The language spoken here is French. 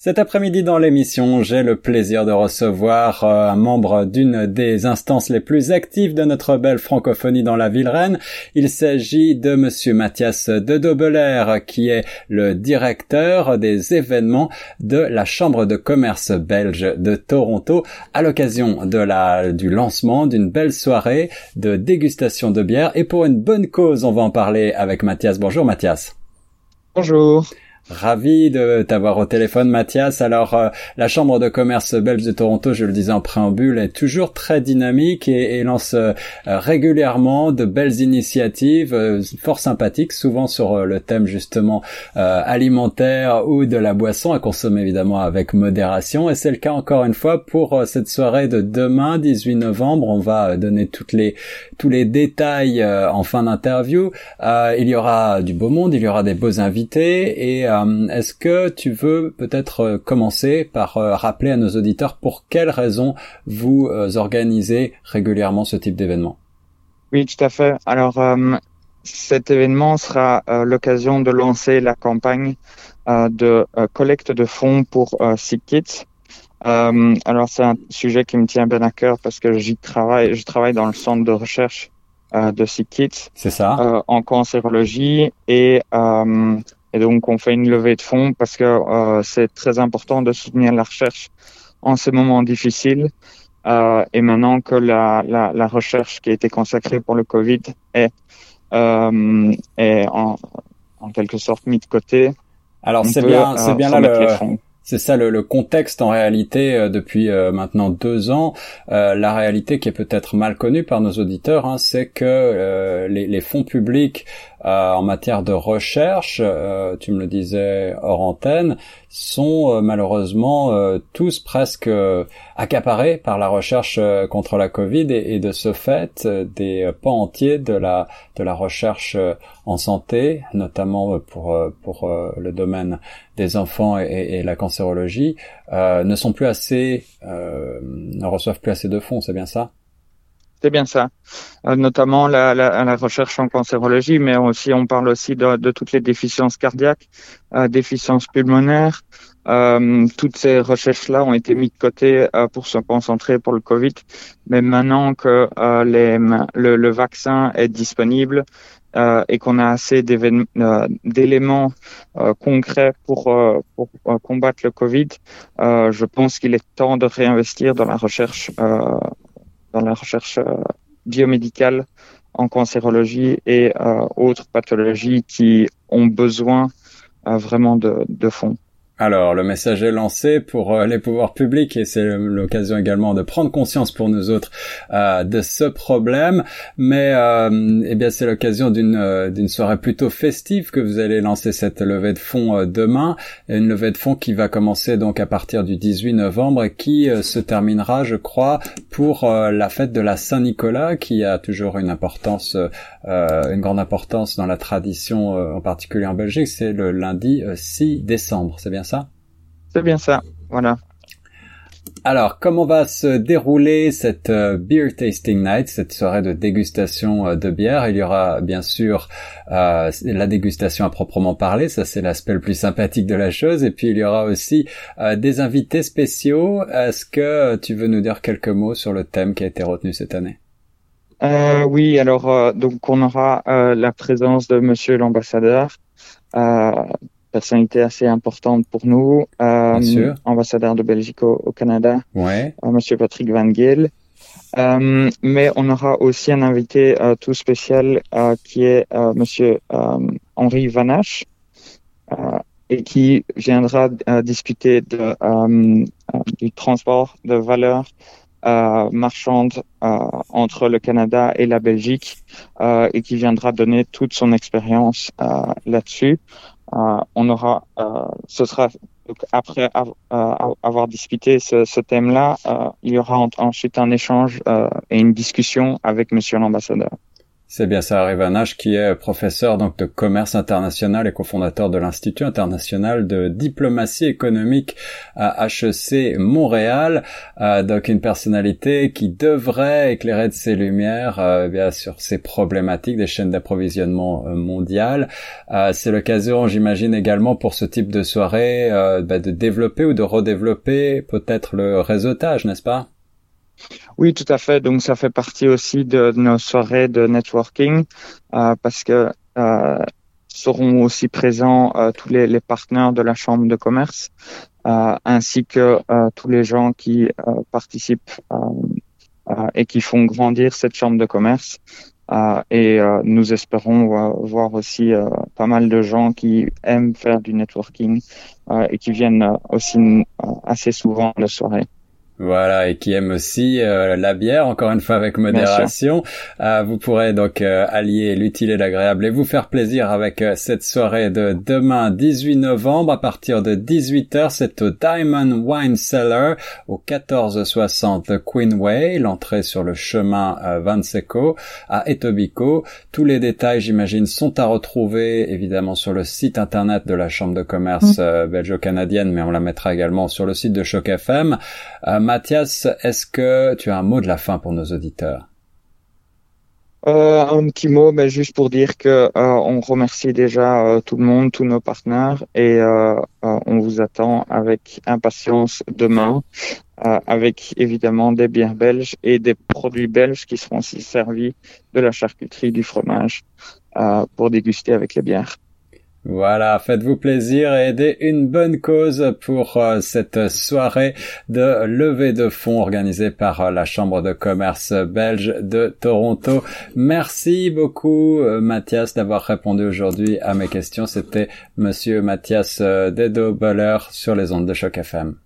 Cet après-midi dans l'émission, j'ai le plaisir de recevoir euh, un membre d'une des instances les plus actives de notre belle francophonie dans la ville reine. Il s'agit de monsieur Mathias de Dobeler, qui est le directeur des événements de la Chambre de commerce belge de Toronto à l'occasion du lancement d'une belle soirée de dégustation de bière et pour une bonne cause, on va en parler avec Mathias. Bonjour Mathias. Bonjour. Ravi de t'avoir au téléphone, Mathias. Alors, euh, la Chambre de commerce belge de Toronto, je le disais en préambule, est toujours très dynamique et, lance euh, régulièrement de belles initiatives euh, fort sympathiques, souvent sur le thème justement alimentaire ou de la boisson à consommer évidemment avec modération. Et c'est le cas encore une fois pour cette soirée de demain, 18 novembre. On va donner toutes les tous les détails en fin d'interview. il y aura du beau monde, il y aura des beaux invités et euh, est-ce que tu veux peut-être euh, commencer par euh, rappeler à nos auditeurs pour quelles raisons vous organisez régulièrement ce type d'événement? Oui, tout à fait. Alors, cet événement sera l'occasion de lancer la campagne de collecte de fonds pour Sick Kids. alors, c'est un sujet qui me tient bien à cœur parce que j'y travaille. Je travaille dans le centre de recherche de Sick Kids. C'est ça. en cancérologie et et donc, on fait une levée de fonds parce que euh, c'est très important de soutenir la recherche en ces moments difficiles. Euh, et maintenant que la, la, la, recherche qui a été consacrée pour le Covid est, euh, est en, en, quelque sorte mise de côté. Alors c'est bien, c'est bien là le, c'est ça le, contexte en réalité euh, depuis euh, maintenant deux ans. Euh, la réalité qui est peut-être mal connue par nos auditeurs, hein, c'est que les, fonds publics en matière de recherche, tu me le disais hors antenne, sont malheureusement tous presque accaparés par la recherche contre la Covid et, de ce fait des pans entiers de la de la recherche en santé, notamment pour pour le domaine des enfants et, la cancérologie euh, ne sont plus assez, euh, ne reçoivent plus assez de fonds, c'est bien ça? C'est bien ça, euh, notamment la, recherche en cancérologie, mais aussi on parle aussi de, toutes les déficiences cardiaques, déficiences pulmonaires. toutes ces recherches-là ont été mises de côté pour se concentrer pour le Covid, mais maintenant que le, vaccin est disponible, euh, et qu'on a assez euh, d'éléments euh, concrets pour, pour combattre le Covid, je pense qu'il est temps de réinvestir dans la recherche, dans la recherche biomédicale en cancérologie et autres pathologies qui ont besoin vraiment de, de fonds. Alors, le message est lancé pour euh, les pouvoirs publics et c'est l'occasion également de prendre conscience pour nous autres euh, de ce problème. Mais euh, eh bien, c'est l'occasion d'une d'une soirée plutôt festive que vous allez lancer cette levée de fonds demain. Une levée de fonds qui va commencer donc à partir du 18 novembre et qui se terminera, je crois, pour la fête de la Saint-Nicolas, qui a toujours une importance, une grande importance dans la tradition, en particulier en Belgique. C'est le lundi 6 décembre. C'est bien ça, voilà. Alors, comment va se dérouler cette euh, Beer Tasting Night, cette soirée de dégustation euh, de bière? Il y aura bien sûr euh, la dégustation à proprement parler, ça c'est l'aspect le plus sympathique de la chose, et puis il y aura aussi des invités spéciaux. Est-ce que tu veux nous dire quelques mots sur le thème qui a été retenu cette année? Oui, alors donc on aura la présence de Monsieur l'ambassadeur personnalité assez importante pour nous, euh, ambassadeur de Belgique au, Canada, ouais. euh, Monsieur Patrick Van Geel. Euh, mais on aura aussi un invité euh, tout spécial euh, qui est euh, Monsieur Henri Vanache et qui viendra discuter de, du transport de valeurs marchandes entre le Canada et la Belgique et qui viendra donner toute son expérience là-dessus. Euh, on aura, euh, ce sera après euh, avoir discuté ce, thème-là, il y aura ensuite un échange et une discussion avec Monsieur l'ambassadeur. C'est bien ça, Rivanache, qui est professeur donc de commerce international et cofondateur de l'Institut international de diplomatie économique à HEC Montréal. Euh, donc une personnalité qui devrait éclairer de ses lumières euh, bien sur ces problématiques des chaînes d'approvisionnement euh, mondiales. C'est l'occasion, j'imagine également pour ce type de soirée, bah, de développer ou de redévelopper peut-être le réseautage, n'est-ce pas? Oui, tout à fait. Donc, ça fait partie aussi de nos soirées de networking euh, parce que euh, seront aussi présents euh, tous les, partenaires de la chambre de commerce ainsi que tous les gens qui participent et qui font grandir cette chambre de commerce. et nous espérons voir aussi pas mal de gens qui aiment faire du networking et qui viennent aussi assez souvent la soirée. Voilà, et qui aime aussi euh, la bière, encore une fois avec modération. Euh, vous pourrez donc euh, allier l'utile et l'agréable et vous faire plaisir avec cette soirée de demain 18 novembre à partir de 18h. C'est au Diamond Wine Cellar au 1460 Queenway, l'entrée sur le chemin Van Seco à Etobicoke. Tous les détails, j'imagine, sont à retrouver évidemment sur le site internet de la Chambre de commerce mmh. belgeo-canadienne, mais on la mettra également sur le site de Choc FM. Mathias, est-ce que tu as un mot de la fin pour nos auditeurs? Euh, un petit mot, mais juste pour dire que euh, on remercie déjà euh, tout le monde, tous nos partenaires, et on vous attend avec impatience demain, avec évidemment des bières belges et des produits belges qui seront aussi servis de la charcuterie, du fromage, pour déguster avec les bières. Voilà, faites-vous plaisir et aidez une bonne cause pour euh, cette soirée de levée de fonds organisée par euh, la Chambre de commerce belge de Toronto. Merci beaucoup euh, Mathias d'avoir répondu aujourd'hui à mes questions. C'était monsieur Mathias Dedo-Boller sur les ondes de Choc FM.